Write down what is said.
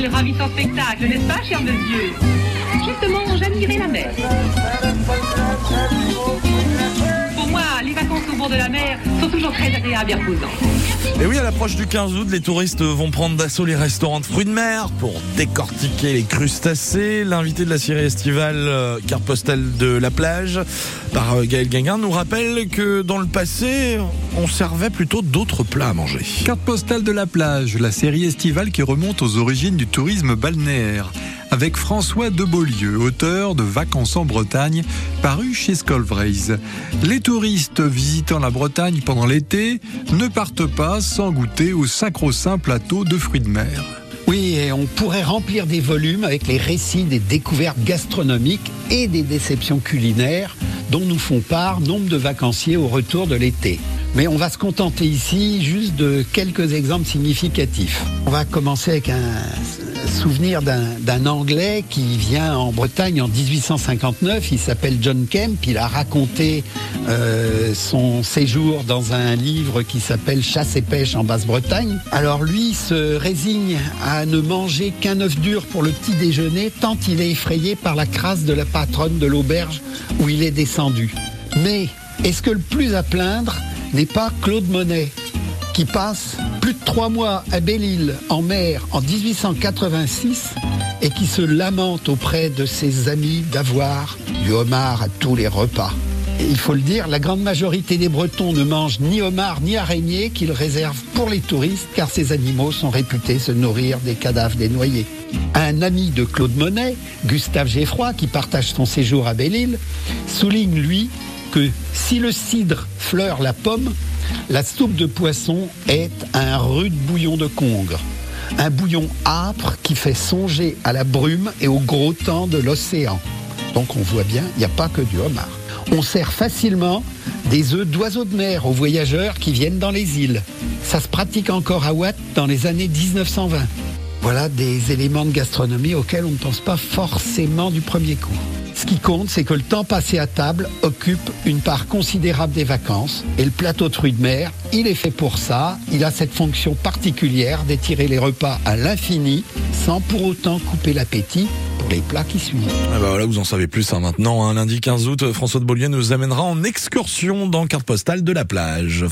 quel ravissant spectacle, n'est-ce pas, cher monsieur Justement, j'admirais la mer. De la mer sont toujours très agréables et reposantes. Et oui, à l'approche du 15 août, les touristes vont prendre d'assaut les restaurants de fruits de mer pour décortiquer les crustacés. L'invité de la série estivale euh, carte postale de la plage par euh, Gaël Guinguin nous rappelle que dans le passé, on servait plutôt d'autres plats à manger. Carte postale de la plage, la série estivale qui remonte aux origines du tourisme balnéaire. Avec François de Beaulieu, auteur de Vacances en Bretagne, paru chez Scolvraise. Les touristes visitant la Bretagne pendant l'été ne partent pas sans goûter au sacro-saint plateau de fruits de mer. Oui, et on pourrait remplir des volumes avec les récits des découvertes gastronomiques et des déceptions culinaires dont nous font part nombre de vacanciers au retour de l'été. Mais on va se contenter ici juste de quelques exemples significatifs. On va commencer avec un souvenir d'un Anglais qui vient en Bretagne en 1859. Il s'appelle John Kemp. Il a raconté euh, son séjour dans un livre qui s'appelle Chasse et pêche en Basse-Bretagne. Alors lui se résigne à ne manger qu'un œuf dur pour le petit déjeuner tant il est effrayé par la crasse de la patronne de l'auberge où il est descendu. Mais est-ce que le plus à plaindre n'est pas Claude Monet? Qui passe plus de trois mois à Belle-Île en mer en 1886 et qui se lamente auprès de ses amis d'avoir du homard à tous les repas. Il faut le dire, la grande majorité des Bretons ne mangent ni homard ni araignée qu'ils réservent pour les touristes car ces animaux sont réputés se nourrir des cadavres des noyés. Un ami de Claude Monet, Gustave Geffroy, qui partage son séjour à Belle-Île, souligne lui que si le cidre fleure la pomme, la soupe de poisson est un rude bouillon de congre. Un bouillon âpre qui fait songer à la brume et au gros temps de l'océan. Donc on voit bien, il n'y a pas que du homard. On sert facilement des œufs d'oiseaux de mer aux voyageurs qui viennent dans les îles. Ça se pratique encore à Watt dans les années 1920. Voilà des éléments de gastronomie auxquels on ne pense pas forcément du premier coup. Ce qui compte, c'est que le temps passé à table occupe une part considérable des vacances. Et le plateau de de mer, il est fait pour ça. Il a cette fonction particulière d'étirer les repas à l'infini sans pour autant couper l'appétit pour les plats qui suivent. Ah bah voilà, vous en savez plus hein, maintenant. Hein. Lundi 15 août, François de Beaulieu nous amènera en excursion dans carte postale de la plage.